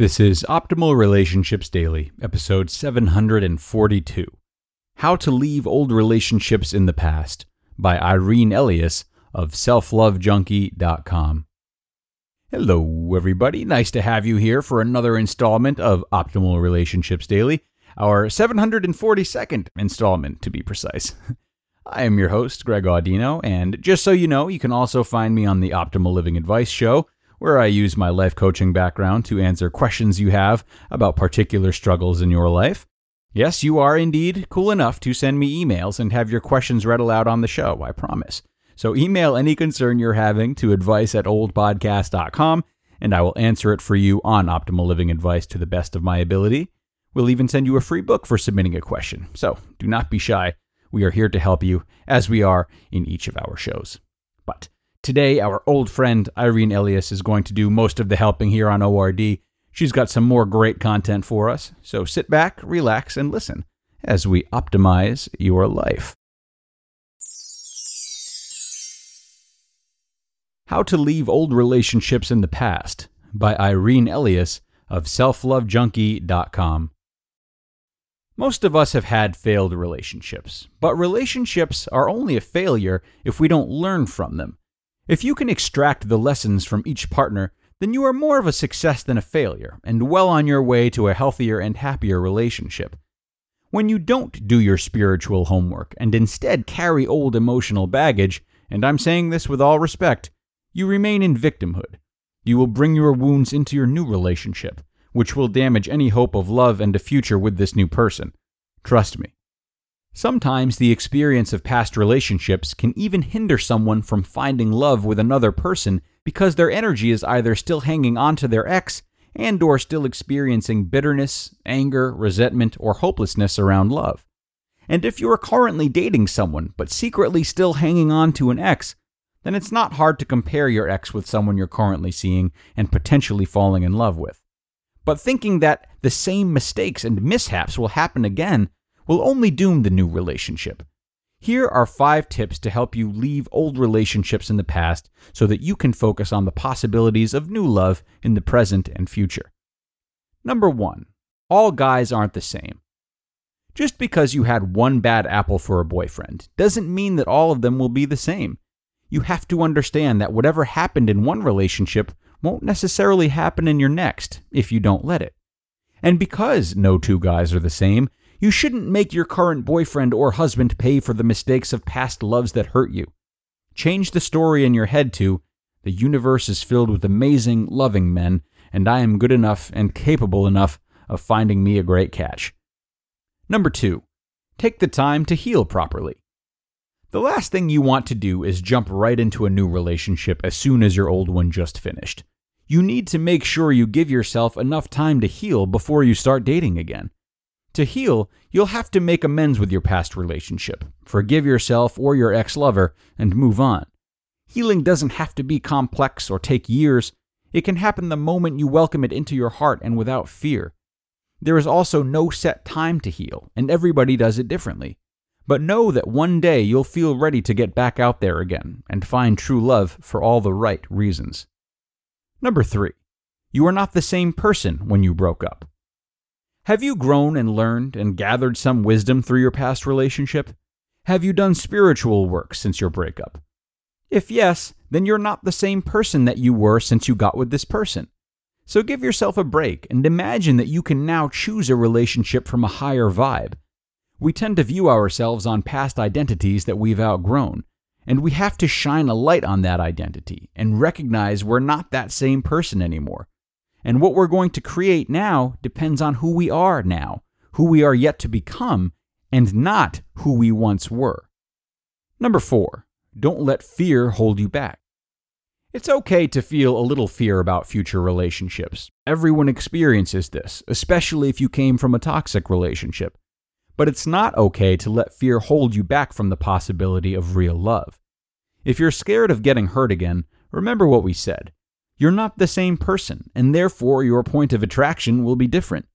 This is Optimal Relationships Daily, episode 742 How to Leave Old Relationships in the Past by Irene Elias of selflovejunkie.com. Hello, everybody. Nice to have you here for another installment of Optimal Relationships Daily, our 742nd installment, to be precise. I am your host, Greg Audino, and just so you know, you can also find me on the Optimal Living Advice Show where I use my life coaching background to answer questions you have about particular struggles in your life. Yes, you are indeed cool enough to send me emails and have your questions read aloud on the show, I promise. So email any concern you're having to advice at oldpodcast.com and I will answer it for you on Optimal Living Advice to the best of my ability. We'll even send you a free book for submitting a question. So do not be shy. We are here to help you, as we are in each of our shows. But Today, our old friend Irene Elias is going to do most of the helping here on ORD. She's got some more great content for us, so sit back, relax, and listen as we optimize your life. How to Leave Old Relationships in the Past by Irene Elias of selflovejunkie.com. Most of us have had failed relationships, but relationships are only a failure if we don't learn from them. If you can extract the lessons from each partner, then you are more of a success than a failure, and well on your way to a healthier and happier relationship. When you don't do your spiritual homework and instead carry old emotional baggage, and I'm saying this with all respect, you remain in victimhood. You will bring your wounds into your new relationship, which will damage any hope of love and a future with this new person. Trust me. Sometimes the experience of past relationships can even hinder someone from finding love with another person because their energy is either still hanging on to their ex and or still experiencing bitterness, anger, resentment, or hopelessness around love. And if you are currently dating someone but secretly still hanging on to an ex, then it's not hard to compare your ex with someone you're currently seeing and potentially falling in love with. But thinking that the same mistakes and mishaps will happen again will only doom the new relationship. Here are five tips to help you leave old relationships in the past so that you can focus on the possibilities of new love in the present and future. Number one, all guys aren't the same. Just because you had one bad apple for a boyfriend doesn't mean that all of them will be the same. You have to understand that whatever happened in one relationship won't necessarily happen in your next if you don't let it. And because no two guys are the same, you shouldn't make your current boyfriend or husband pay for the mistakes of past loves that hurt you. Change the story in your head to the universe is filled with amazing, loving men, and I am good enough and capable enough of finding me a great catch. Number two, take the time to heal properly. The last thing you want to do is jump right into a new relationship as soon as your old one just finished. You need to make sure you give yourself enough time to heal before you start dating again. To heal, you'll have to make amends with your past relationship, forgive yourself or your ex lover, and move on. Healing doesn't have to be complex or take years. It can happen the moment you welcome it into your heart and without fear. There is also no set time to heal, and everybody does it differently. But know that one day you'll feel ready to get back out there again and find true love for all the right reasons. Number three, you are not the same person when you broke up. Have you grown and learned and gathered some wisdom through your past relationship? Have you done spiritual work since your breakup? If yes, then you're not the same person that you were since you got with this person. So give yourself a break and imagine that you can now choose a relationship from a higher vibe. We tend to view ourselves on past identities that we've outgrown, and we have to shine a light on that identity and recognize we're not that same person anymore. And what we're going to create now depends on who we are now, who we are yet to become, and not who we once were. Number four, don't let fear hold you back. It's okay to feel a little fear about future relationships. Everyone experiences this, especially if you came from a toxic relationship. But it's not okay to let fear hold you back from the possibility of real love. If you're scared of getting hurt again, remember what we said. You're not the same person, and therefore your point of attraction will be different.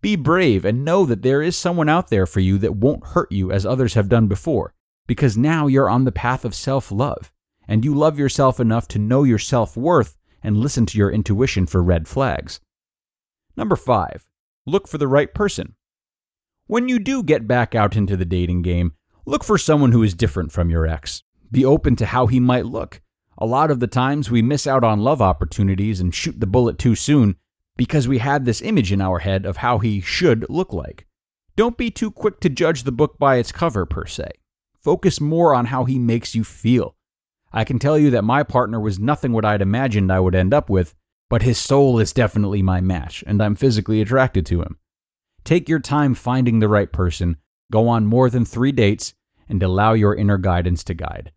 Be brave and know that there is someone out there for you that won't hurt you as others have done before, because now you're on the path of self love, and you love yourself enough to know your self worth and listen to your intuition for red flags. Number five, look for the right person. When you do get back out into the dating game, look for someone who is different from your ex. Be open to how he might look. A lot of the times we miss out on love opportunities and shoot the bullet too soon because we had this image in our head of how he should look like. Don't be too quick to judge the book by its cover, per se. Focus more on how he makes you feel. I can tell you that my partner was nothing what I'd imagined I would end up with, but his soul is definitely my match, and I'm physically attracted to him. Take your time finding the right person, go on more than three dates, and allow your inner guidance to guide.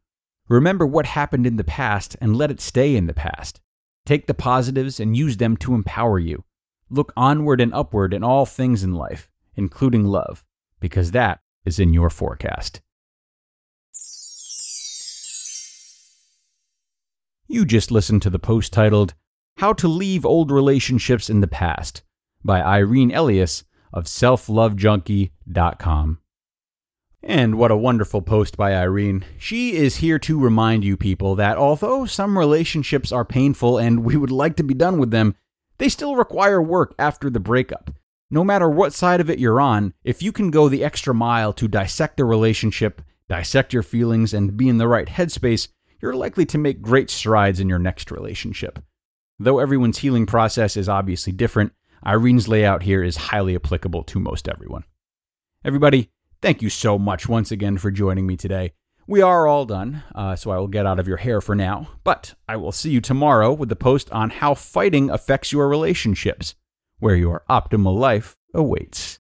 Remember what happened in the past and let it stay in the past. Take the positives and use them to empower you. Look onward and upward in all things in life, including love, because that is in your forecast. You just listened to the post titled, How to Leave Old Relationships in the Past by Irene Elias of selflovejunkie.com. And what a wonderful post by Irene. She is here to remind you people that although some relationships are painful and we would like to be done with them, they still require work after the breakup. No matter what side of it you're on, if you can go the extra mile to dissect the relationship, dissect your feelings, and be in the right headspace, you're likely to make great strides in your next relationship. Though everyone's healing process is obviously different, Irene's layout here is highly applicable to most everyone. Everybody, thank you so much once again for joining me today. We are all done, uh, so I will get out of your hair for now, but I will see you tomorrow with the post on how fighting affects your relationships, where your optimal life awaits.